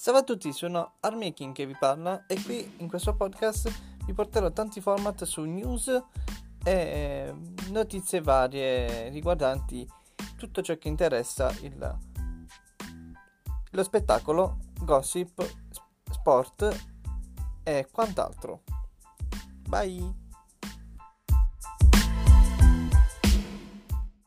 Salve a tutti, sono Armaking che vi parla e qui in questo podcast vi porterò tanti format su news e ehm, notizie varie riguardanti tutto ciò che interessa il, lo spettacolo, gossip, sport e quant'altro. Bye!